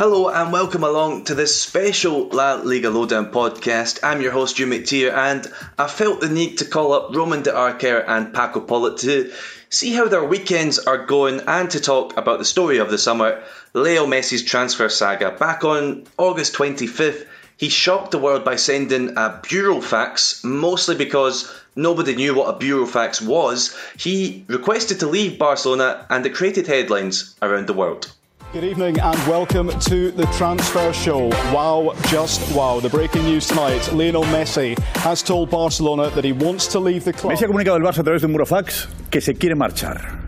Hello and welcome along to this special La Liga Lowdown podcast. I'm your host, Euan McTear, and I felt the need to call up Roman de Arquer and Paco Polit to see how their weekends are going and to talk about the story of the summer, Leo Messi's transfer saga. Back on August 25th, he shocked the world by sending a burofax, mostly because nobody knew what a burofax was. He requested to leave Barcelona and it created headlines around the world. Good evening and welcome to the Transfer Show. Wow, just wow. The breaking news tonight Lionel Messi has told Barcelona that he wants to leave the club. Messi ha comunicado al Barça a través de un burofax que se quiere marchar.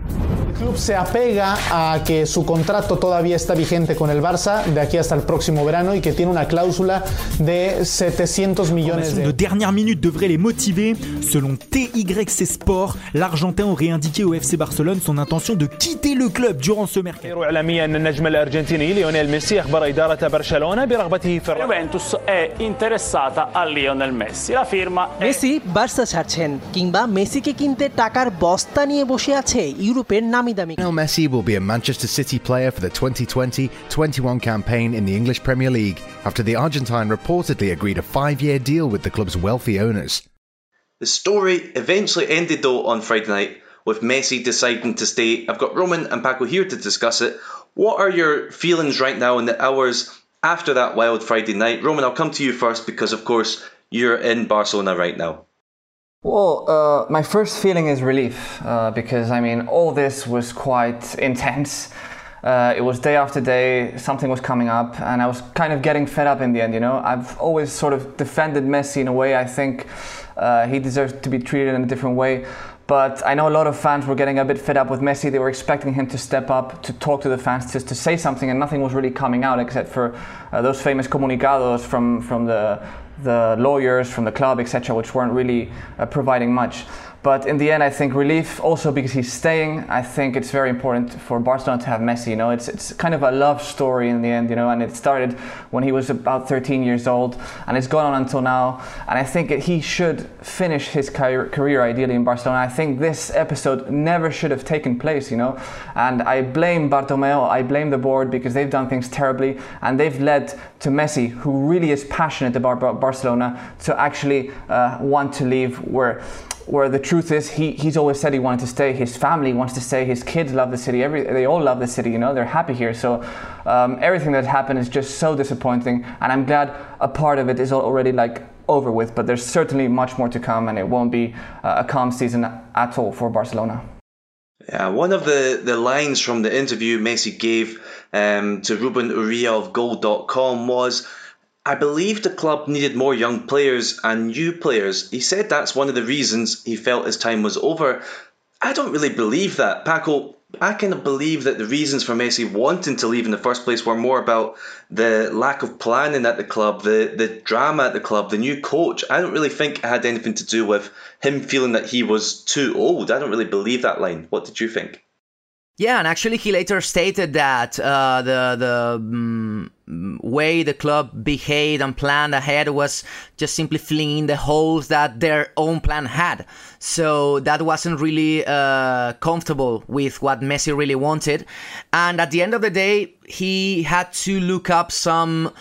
El club se apega a que su contrato todavía está vigente con el Barça de aquí hasta el próximo verano y que tiene una cláusula de 700 millones de... dernière minute devrait les motiver. Selon TYC Sport, l'Argentin aurait indiqué au FC Barcelone son intention de quitter le club durant ce দামি Lionel Messi will be a Manchester City player for the 2020-21 campaign in the English Premier League after the Argentine reportedly agreed a five-year deal with the club's wealthy owners. The story eventually ended though on Friday night with Messi deciding to stay. I've got Roman and Paco here to discuss it. What are your feelings right now in the hours after that wild Friday night? Roman, I'll come to you first because, of course, you're in Barcelona right now. Well, uh, my first feeling is relief uh, because I mean, all this was quite intense. Uh, it was day after day, something was coming up, and I was kind of getting fed up in the end, you know. I've always sort of defended Messi in a way I think uh, he deserves to be treated in a different way. But I know a lot of fans were getting a bit fed up with Messi. They were expecting him to step up, to talk to the fans, just to say something, and nothing was really coming out except for uh, those famous comunicados from, from the, the lawyers, from the club, etc., which weren't really uh, providing much. But in the end, I think relief also because he's staying. I think it's very important for Barcelona to have Messi. You know, it's it's kind of a love story in the end. You know, and it started when he was about 13 years old, and it's gone on until now. And I think he should finish his career, career ideally in Barcelona. I think this episode never should have taken place. You know, and I blame Bartomeu. I blame the board because they've done things terribly, and they've led to Messi, who really is passionate about Barcelona, to actually uh, want to leave. Where where the truth is he, he's always said he wanted to stay. His family wants to stay. His kids love the city. Every, they all love the city you know they're happy here. So um, everything that happened is just so disappointing. And i'm glad a part of it is already like over with but there's certainly much more to come and it won't be uh, a calm season at all for barcelona. Yeah, one of the, the lines from the interview Messi gave um, to Ruben Uria of Goal.com was I believe the club needed more young players and new players. He said that's one of the reasons he felt his time was over. I don't really believe that. Paco, I kind of believe that the reasons for Messi wanting to leave in the first place were more about the lack of planning at the club, the, the drama at the club, the new coach. I don't really think it had anything to do with him feeling that he was too old. I don't really believe that line. What did you think? Yeah, and actually, he later stated that uh, the the um, way the club behaved and planned ahead was just simply filling in the holes that their own plan had. So that wasn't really uh, comfortable with what Messi really wanted. And at the end of the day, he had to look up some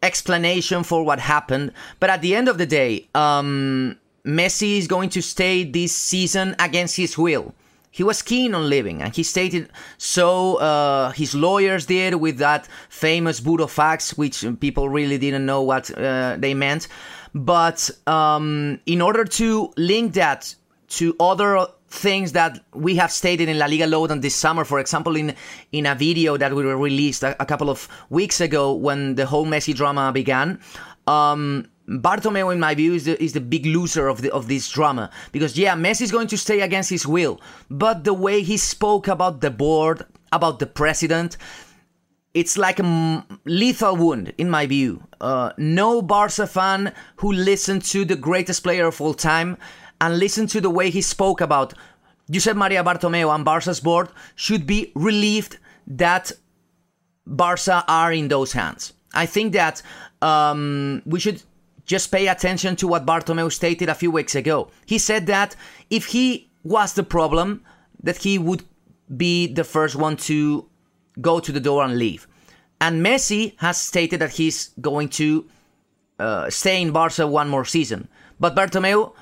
explanation for what happened. But at the end of the day, um, Messi is going to stay this season against his will he was keen on living, and he stated so. Uh, his lawyers did with that famous burofax, which people really didn't know what uh, they meant. But um, in order to link that to other things that we have stated in La Liga Lowdown this summer, for example, in in a video that we released a, a couple of weeks ago when the whole Messi drama began. Um, Bartomeu, in my view, is the, is the big loser of the of this drama because yeah, Messi is going to stay against his will, but the way he spoke about the board, about the president, it's like a lethal wound in my view. Uh, no Barca fan who listened to the greatest player of all time and listened to the way he spoke about Josep Maria Bartomeu and Barca's board should be relieved that Barca are in those hands. I think that um, we should just pay attention to what Bartomeu stated a few weeks ago. He said that if he was the problem, that he would be the first one to go to the door and leave. And Messi has stated that he's going to uh, stay in Barca one more season. But Bartomeu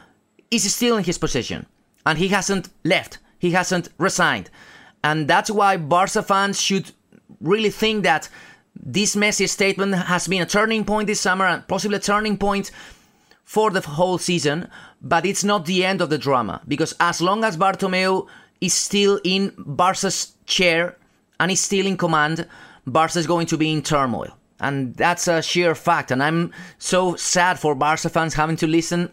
is still in his position and he hasn't left. He hasn't resigned. And that's why Barca fans should really think that this Messi statement has been a turning point this summer and possibly a turning point for the whole season, but it's not the end of the drama because as long as Bartomeu is still in Barca's chair and is still in command, Barca is going to be in turmoil. And that's a sheer fact. And I'm so sad for Barca fans having to listen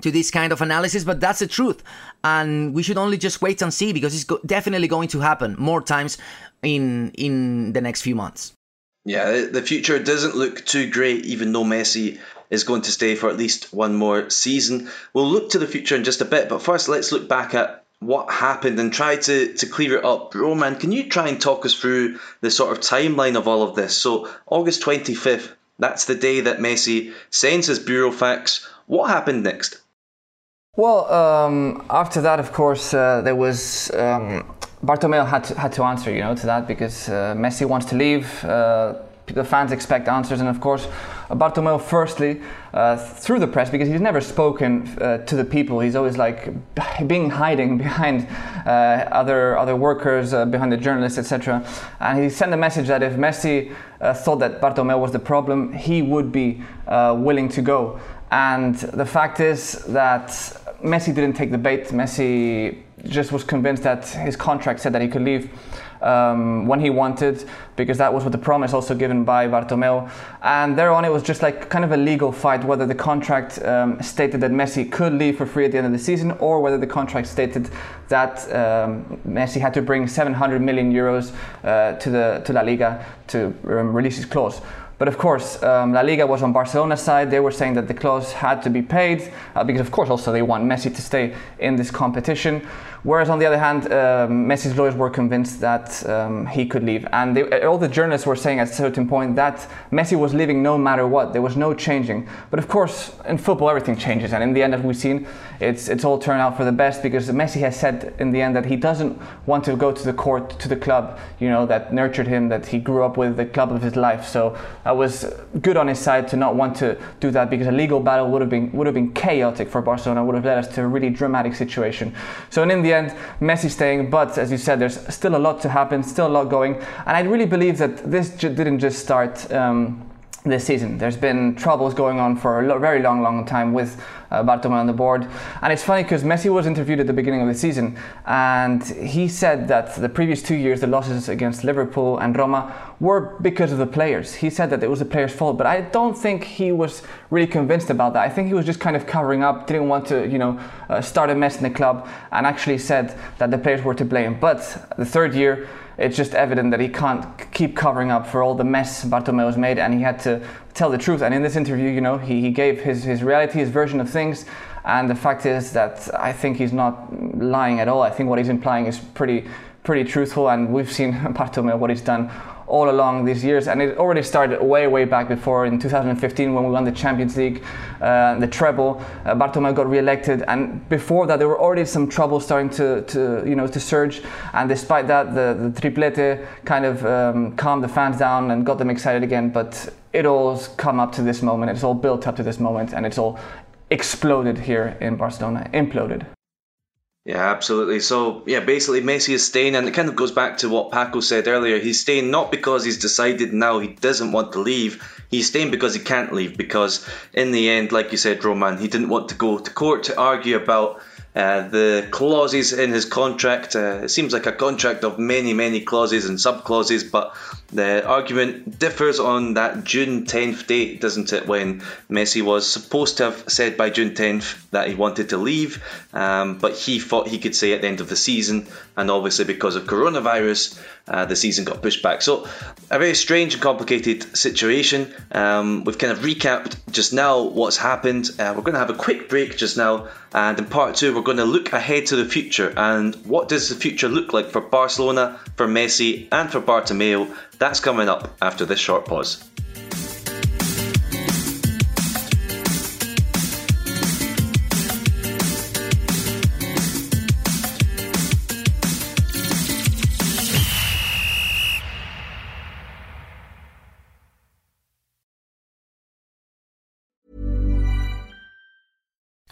to this kind of analysis, but that's the truth. And we should only just wait and see because it's go- definitely going to happen more times in in the next few months. Yeah, the future doesn't look too great, even though Messi is going to stay for at least one more season. We'll look to the future in just a bit, but first let's look back at what happened and try to, to clear it up. Roman, can you try and talk us through the sort of timeline of all of this? So, August 25th, that's the day that Messi sends his burofax. What happened next? Well, um, after that, of course, uh, there was um, Bartomeu had to, had to answer, you know, to that because uh, Messi wants to leave. Uh, the fans expect answers, and of course, Bartomeu, firstly, uh, through the press, because he's never spoken uh, to the people. He's always like being hiding behind uh, other other workers, uh, behind the journalists, etc. And he sent a message that if Messi thought that Bartomeu was the problem, he would be willing to go. And the fact is that Messi didn't take the bait. Messi just was convinced that his contract said that he could leave um, when he wanted, because that was what the promise also given by Bartomeu. And thereon, it was just like kind of a legal fight whether the contract um, stated that Messi could leave for free at the end of the season, or whether the contract stated that um, Messi had to bring 700 million euros uh, to the to La Liga to um, release his clause. But of course, um, La Liga was on Barcelona's side. They were saying that the clause had to be paid uh, because, of course, also they want Messi to stay in this competition. Whereas on the other hand, um, Messi's lawyers were convinced that um, he could leave. And they, all the journalists were saying at a certain point that Messi was leaving no matter what. There was no changing. But of course, in football, everything changes. And in the end, as we've seen, it's, it's all turned out for the best because Messi has said in the end that he doesn't want to go to the court, to the club, you know, that nurtured him, that he grew up with, the club of his life. So that was good on his side to not want to do that because a legal battle would have been, would have been chaotic for Barcelona, would have led us to a really dramatic situation. So in the the end, Messi staying, but as you said, there's still a lot to happen, still a lot going, and I really believe that this j- didn't just start. Um, this season. There's been troubles going on for a very long, long time with uh, Bartomeu on the board. And it's funny because Messi was interviewed at the beginning of the season and he said that the previous two years, the losses against Liverpool and Roma were because of the players. He said that it was the players' fault, but I don't think he was really convinced about that. I think he was just kind of covering up, didn't want to, you know, uh, start a mess in the club and actually said that the players were to blame. But the third year, it's just evident that he can't keep covering up for all the mess Bartomeu's made, and he had to tell the truth. And in this interview, you know, he, he gave his, his reality, his version of things. And the fact is that I think he's not lying at all. I think what he's implying is pretty pretty truthful, and we've seen Bartomeu what he's done all along these years, and it already started way, way back before in 2015 when we won the Champions League, uh, the treble. Uh, Bartomeu got re-elected, and before that there were already some troubles starting to, to you know, to surge. And despite that, the, the triplete kind of um, calmed the fans down and got them excited again. But it all's come up to this moment. It's all built up to this moment, and it's all exploded here in Barcelona, imploded. Yeah, absolutely. So, yeah, basically, Messi is staying, and it kind of goes back to what Paco said earlier. He's staying not because he's decided now he doesn't want to leave. He's staying because he can't leave. Because in the end, like you said, Roman, he didn't want to go to court to argue about uh, the clauses in his contract. Uh, it seems like a contract of many, many clauses and sub clauses, but the argument differs on that June 10th date, doesn't it? When Messi was supposed to have said by June 10th that he wanted to leave, um, but he thought he could say at the end of the season, and obviously because of coronavirus, uh, the season got pushed back. So, a very strange and complicated situation. Um, we've kind of recapped just now what's happened. Uh, we're going to have a quick break just now, and in part two, we're going to look ahead to the future and what does the future look like for Barcelona, for Messi, and for Bartomeu. That's coming up after this short pause.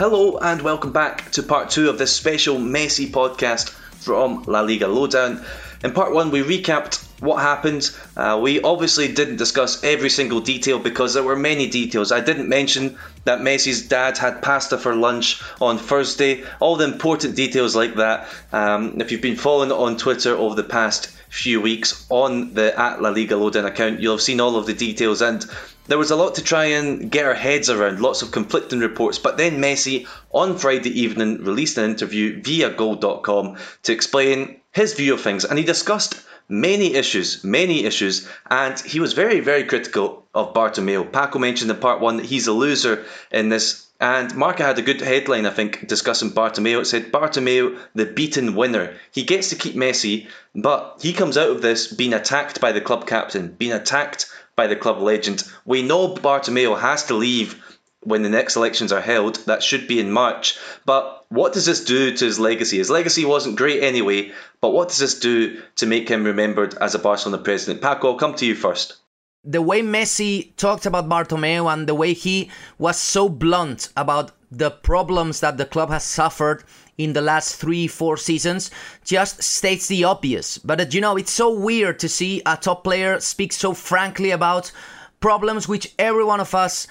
Hello and welcome back to part two of this special Messi podcast from La Liga Lowdown. In part one, we recapped what happened. Uh, we obviously didn't discuss every single detail because there were many details. I didn't mention that Messi's dad had pasta for lunch on Thursday. All the important details like that. Um, if you've been following on Twitter over the past few weeks on the at La Liga Lowdown account, you'll have seen all of the details and there was a lot to try and get our heads around, lots of conflicting reports. But then Messi on Friday evening released an interview via Goal.com to explain his view of things, and he discussed many issues, many issues, and he was very, very critical of Bartomeu. Paco mentioned in part one that he's a loser in this. And Marca had a good headline, I think, discussing Bartomeu. It said, Bartomeu, the beaten winner. He gets to keep Messi, but he comes out of this being attacked by the club captain, being attacked by the club legend. We know Bartomeu has to leave when the next elections are held. That should be in March. But what does this do to his legacy? His legacy wasn't great anyway, but what does this do to make him remembered as a Barcelona president? Paco, I'll come to you first. The way Messi talked about Bartomeu and the way he was so blunt about the problems that the club has suffered in the last three, four seasons just states the obvious. But uh, you know, it's so weird to see a top player speak so frankly about problems which every one of us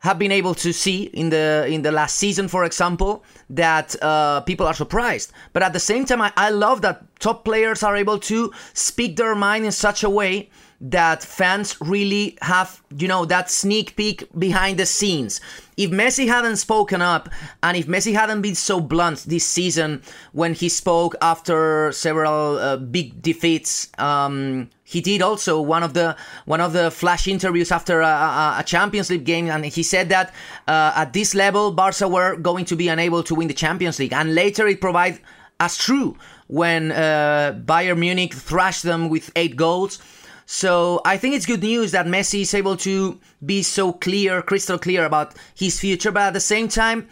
have been able to see in the in the last season, for example, that uh, people are surprised. But at the same time, I, I love that top players are able to speak their mind in such a way that fans really have, you know, that sneak peek behind the scenes. If Messi hadn't spoken up and if Messi hadn't been so blunt this season when he spoke after several uh, big defeats, um, he did also one of the one of the flash interviews after a, a, a Champions League game, and he said that uh, at this level, Barca were going to be unable to win the Champions League, and later it proved as true when uh, Bayern Munich thrashed them with eight goals. So I think it's good news that Messi is able to be so clear, crystal clear about his future, but at the same time,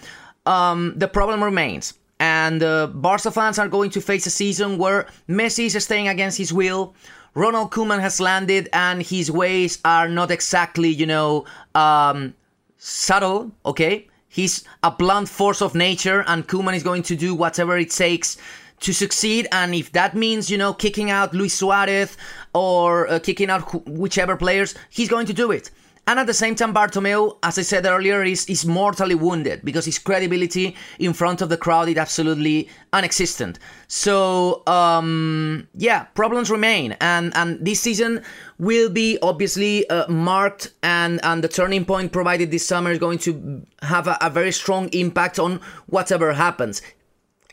um, the problem remains. And uh, Barca fans are going to face a season where Messi is staying against his will. Ronald Koeman has landed, and his ways are not exactly, you know, um, subtle. Okay, he's a blunt force of nature, and Koeman is going to do whatever it takes to succeed. And if that means, you know, kicking out Luis Suarez or uh, kicking out whichever players, he's going to do it. And at the same time, Bartomeu, as I said earlier, is, is mortally wounded because his credibility in front of the crowd is absolutely unexistent. So, um, yeah, problems remain. And, and this season will be obviously uh, marked, and, and the turning point provided this summer is going to have a, a very strong impact on whatever happens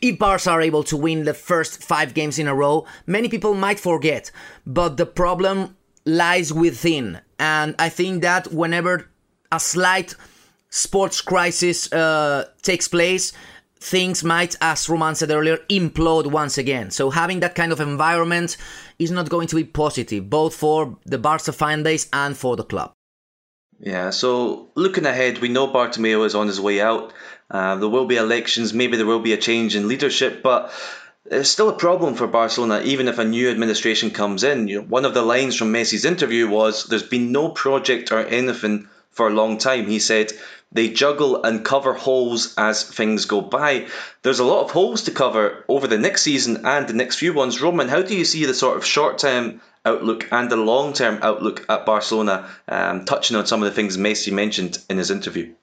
if Barca are able to win the first five games in a row, many people might forget. But the problem lies within. And I think that whenever a slight sports crisis uh, takes place, things might, as Roman said earlier, implode once again. So having that kind of environment is not going to be positive, both for the Barca fan base and for the club. Yeah, so looking ahead, we know Bartomeu is on his way out. Uh, there will be elections, maybe there will be a change in leadership, but it's still a problem for Barcelona, even if a new administration comes in. You know, one of the lines from Messi's interview was, "There's been no project or anything for a long time." He said, "They juggle and cover holes as things go by." There's a lot of holes to cover over the next season and the next few ones. Roman, how do you see the sort of short-term outlook and the long-term outlook at Barcelona? Um, touching on some of the things Messi mentioned in his interview.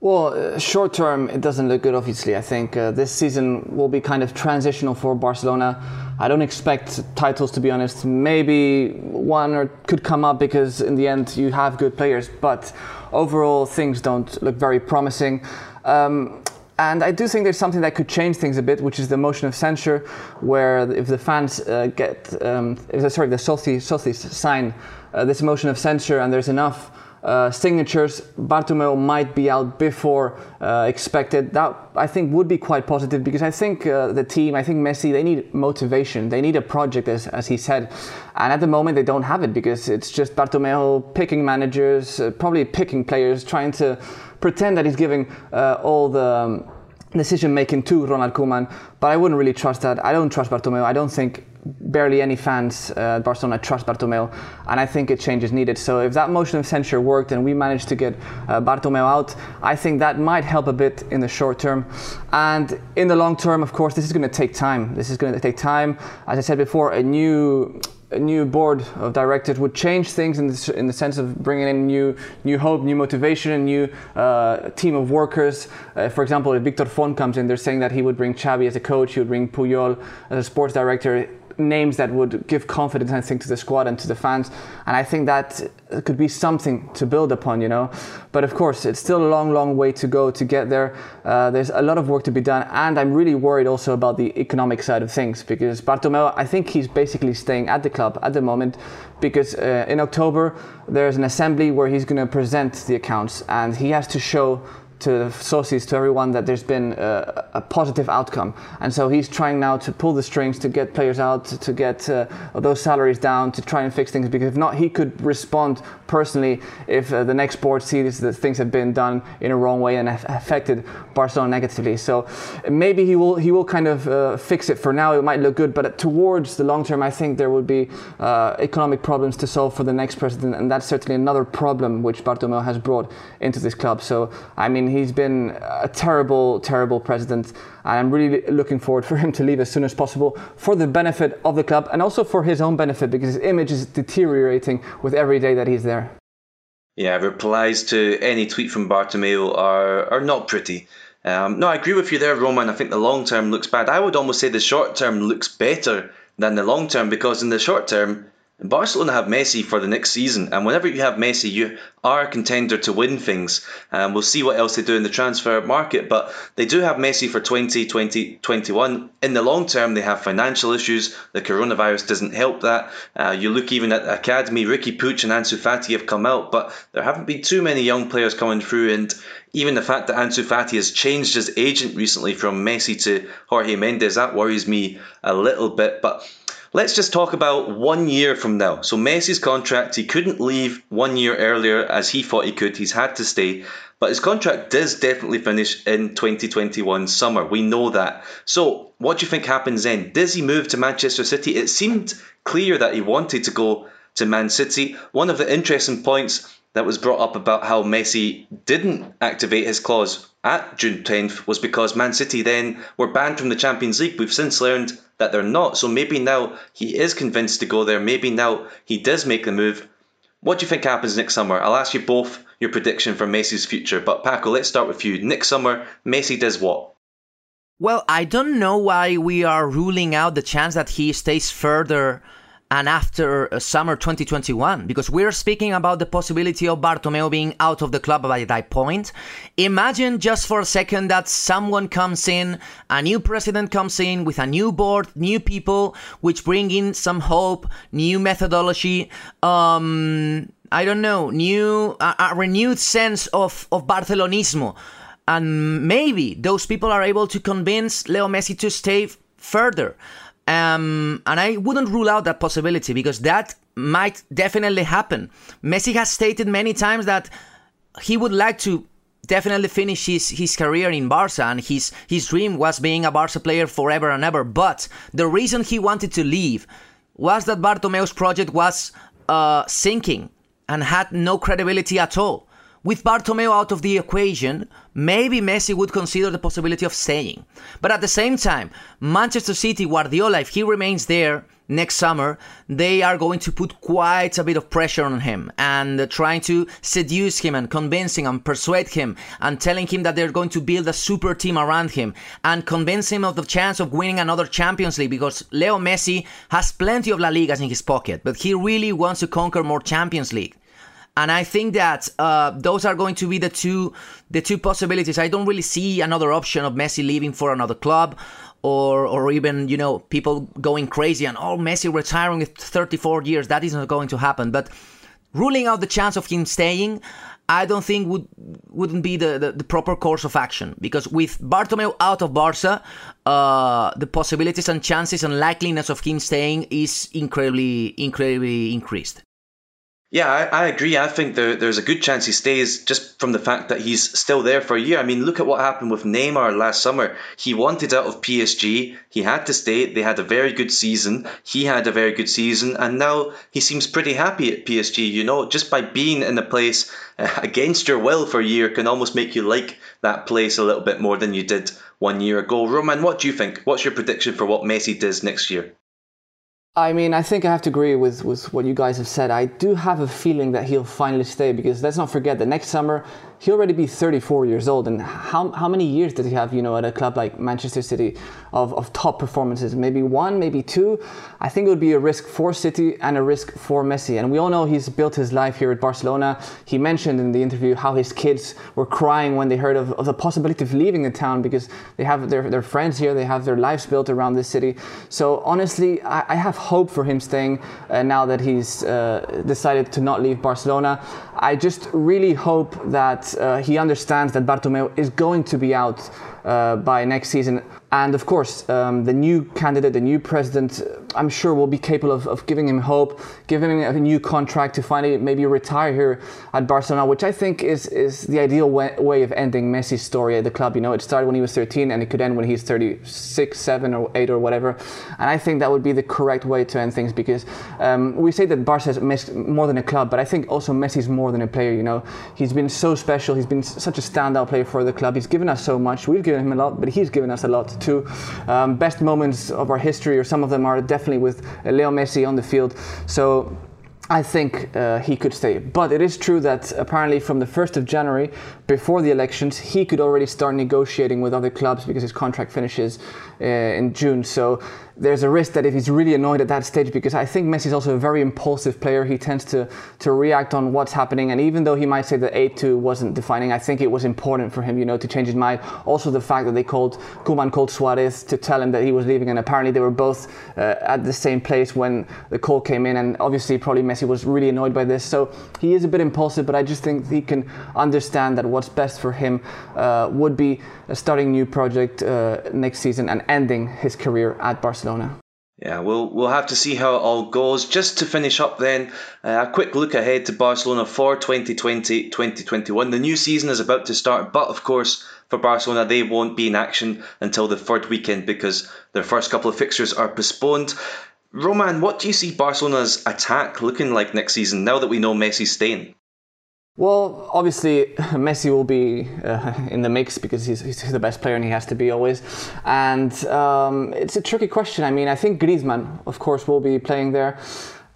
Well, uh, short term, it doesn't look good, obviously. I think uh, this season will be kind of transitional for Barcelona. I don't expect titles, to be honest. Maybe one or could come up because in the end you have good players, but overall things don't look very promising. Um, and I do think there's something that could change things a bit, which is the motion of censure, where if the fans uh, get, um, sorry, the socialists sign uh, this motion of censure and there's enough uh, signatures, Bartomeu might be out before uh, expected. That I think would be quite positive because I think uh, the team, I think Messi, they need motivation. They need a project, as, as he said. And at the moment, they don't have it because it's just Bartomeu picking managers, uh, probably picking players, trying to pretend that he's giving uh, all the. Um, decision making to Ronald Koeman, but I wouldn't really trust that. I don't trust Bartomeu. I don't think barely any fans uh, at Barcelona trust Bartomeu, and I think a change is needed. So if that motion of censure worked and we managed to get uh, Bartomeu out, I think that might help a bit in the short term. And in the long term, of course, this is going to take time. This is going to take time. As I said before, a new a new board of directors would change things in the, in the sense of bringing in new new hope, new motivation, a new uh, team of workers. Uh, for example, if Victor Font comes in, they're saying that he would bring Xavi as a coach, he would bring Puyol as a sports director names that would give confidence, I think, to the squad and to the fans. And I think that could be something to build upon, you know. But of course, it's still a long, long way to go to get there. Uh, there's a lot of work to be done, and I'm really worried also about the economic side of things because Bartomeu, I think he's basically staying at the club at the moment because uh, in October there's an assembly where he's going to present the accounts, and he has to show to the sources, to everyone, that there's been a, a, positive outcome. And so he's trying now to pull the strings to get players out, to, get uh, those salaries down, to try and fix things. Because if not, he could respond personally if uh, the next board sees that things have been done in a wrong way and have affected Barcelona negatively. So maybe he will he will kind of uh, fix it. For now, it might look good, but towards the long term, I think there would be uh, economic problems to solve for the next president, and that's certainly another problem which Bartomeu has brought into this club. So I mean he's been a terrible, terrible president. I'm really looking forward for him to leave as soon as possible for the benefit of the club and also for his own benefit because his image is deteriorating with every day that he's there. Yeah, replies to any tweet from Bartomeu are, are not pretty. Um, no, I agree with you there, Roman. I think the long term looks bad. I would almost say the short term looks better than the long term because in the short term, Barcelona have Messi for the next season, and whenever you have Messi, you are a contender to win things. Um, we'll see what else they do in the transfer market, but they do have Messi for 2020 21. In the long term, they have financial issues. The coronavirus doesn't help that. Uh, you look even at academy, Riqui Puig and Ansu Fati have come out, but there haven't been too many young players coming through, and even the fact that Ansu Fati has changed his agent recently from Messi to Jorge Mendes, that worries me a little bit. But Let's just talk about one year from now. So Messi's contract, he couldn't leave one year earlier as he thought he could. He's had to stay. But his contract does definitely finish in 2021 summer. We know that. So what do you think happens then? Does he move to Manchester City? It seemed clear that he wanted to go to Man City. One of the interesting points that was brought up about how Messi didn't activate his clause at June 10th was because Man City then were banned from the Champions League. We've since learned that they're not. So maybe now he is convinced to go there. Maybe now he does make the move. What do you think happens next summer? I'll ask you both your prediction for Messi's future. But Paco, let's start with you. Next summer, Messi does what? Well, I don't know why we are ruling out the chance that he stays further and after uh, summer 2021 because we're speaking about the possibility of Bartomeu being out of the club by that point. Imagine just for a second that someone comes in, a new president comes in with a new board, new people, which bring in some hope, new methodology, um, I don't know, new, a, a renewed sense of, of Barcelonismo. And maybe those people are able to convince Leo Messi to stay further. Um, and I wouldn't rule out that possibility because that might definitely happen. Messi has stated many times that he would like to definitely finish his, his career in Barca and his, his dream was being a Barca player forever and ever. But the reason he wanted to leave was that Bartomeu's project was uh, sinking and had no credibility at all. With Bartomeu out of the equation, maybe Messi would consider the possibility of staying. But at the same time, Manchester City, Guardiola, if he remains there next summer, they are going to put quite a bit of pressure on him and trying to seduce him and convince him and persuade him and telling him that they're going to build a super team around him and convince him of the chance of winning another Champions League because Leo Messi has plenty of La Ligas in his pocket, but he really wants to conquer more Champions League and I think that uh, those are going to be the two the two possibilities. I don't really see another option of Messi leaving for another club, or or even you know people going crazy and oh Messi retiring at 34 years. That isn't going to happen. But ruling out the chance of him staying. I don't think would wouldn't be the, the, the, proper course of action because with Bartomeu out of Barca, uh, the possibilities and chances and likeliness of him staying is incredibly incredibly increased. Yeah, I, I agree. I think there, there's a good chance he stays just from the fact that he's still there for a year. I mean, look at what happened with Neymar last summer. He wanted out of PSG. He had to stay. They had a very good season. He had a very good season. And now he seems pretty happy at PSG. You know, just by being in a place uh, against your will for a year can almost make you like that place a little bit more than you did one year ago. Roman, what do you think? What's your prediction for what Messi does next year? I mean, I think I have to agree with, with what you guys have said. I do have a feeling that he'll finally stay because let's not forget that next summer he'll already be 34 years old. And how, how many years did he have, you know, at a club like Manchester City of, of top performances? Maybe one, maybe two. I think it would be a risk for City and a risk for Messi. And we all know he's built his life here at Barcelona. He mentioned in the interview how his kids were crying when they heard of, of the possibility of leaving the town because they have their, their friends here, they have their lives built around this city. So honestly, I, I have hope for him staying uh, now that he's uh, decided to not leave Barcelona. I just really hope that uh, he understands that Bartomeu is going to be out uh, by next season. And of course, um, the new candidate, the new president, I'm sure will be capable of, of giving him hope, giving him a new contract to finally maybe retire here at Barcelona, which I think is, is the ideal way, way of ending Messi's story at the club. You know, it started when he was 13 and it could end when he's 36, 7, or 8 or whatever. And I think that would be the correct way to end things because um, we say that Barca is more than a club, but I think also Messi's more than a player. You know, he's been so special, he's been such a standout player for the club, he's given us so much. We've given him a lot, but he's given us a lot too. Um, best moments of our history, or some of them are definitely with Leo Messi on the field. So I think uh, he could stay. But it is true that apparently from the 1st of January, before the elections, he could already start negotiating with other clubs because his contract finishes uh, in June. So there's a risk that if he's really annoyed at that stage, because I think Messi is also a very impulsive player, he tends to, to react on what's happening. And even though he might say that 8 2 wasn't defining, I think it was important for him, you know, to change his mind. Also, the fact that they called, Koeman called Suarez to tell him that he was leaving, and apparently they were both uh, at the same place when the call came in. And obviously, probably Messi was really annoyed by this. So he is a bit impulsive, but I just think he can understand that what's best for him uh, would be starting new project uh, next season and ending his career at Barcelona. Barcelona. Yeah, we'll we'll have to see how it all goes. Just to finish up, then uh, a quick look ahead to Barcelona for 2020-2021. The new season is about to start, but of course, for Barcelona, they won't be in action until the third weekend because their first couple of fixtures are postponed. Roman, what do you see Barcelona's attack looking like next season now that we know Messi's staying? Well, obviously, Messi will be uh, in the mix because he's, he's, the best player and he has to be always. And um, it's a tricky question. I mean, I think Griezmann, of course, will be playing there.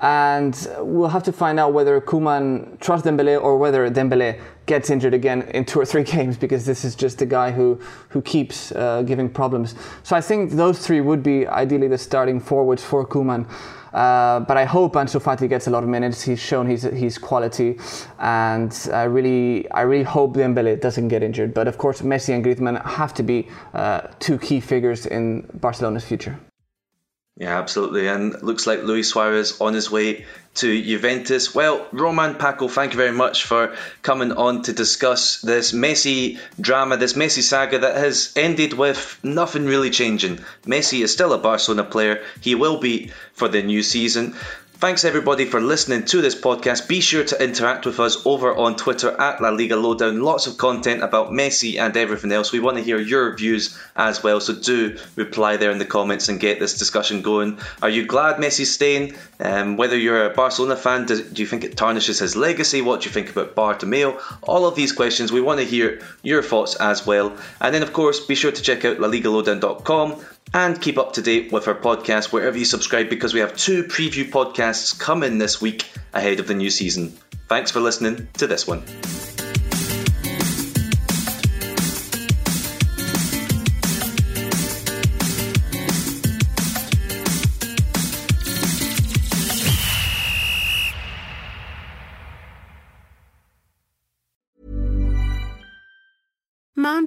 And we'll have to find out whether Koeman trusts Dembele or whether Dembele gets injured again in two or three games because this is just a guy who, who keeps uh, giving problems. So I think those three would be ideally the starting forwards for Koeman. Uh, but I hope Ansu Fati gets a lot of minutes. He's shown his his quality, and I really I really hope Dembele doesn't get injured. But of course, Messi and Griezmann have to be uh, two key figures in Barcelona's future. Yeah, absolutely. And looks like Luis Suarez on his way to Juventus. Well, Roman Paco, thank you very much for coming on to discuss this Messi drama, this Messi saga that has ended with nothing really changing. Messi is still a Barcelona player. He will be for the new season. Thanks everybody for listening to this podcast. Be sure to interact with us over on Twitter at La Liga Lowdown. Lots of content about Messi and everything else. We want to hear your views as well, so do reply there in the comments and get this discussion going. Are you glad Messi's staying? Um, whether you're a Barcelona fan, do, do you think it tarnishes his legacy? What do you think about Bartomeu? All of these questions, we want to hear your thoughts as well. And then, of course, be sure to check out LaLigaLowdown.com and keep up to date with our podcast wherever you subscribe because we have two preview podcasts coming this week ahead of the new season. Thanks for listening to this one.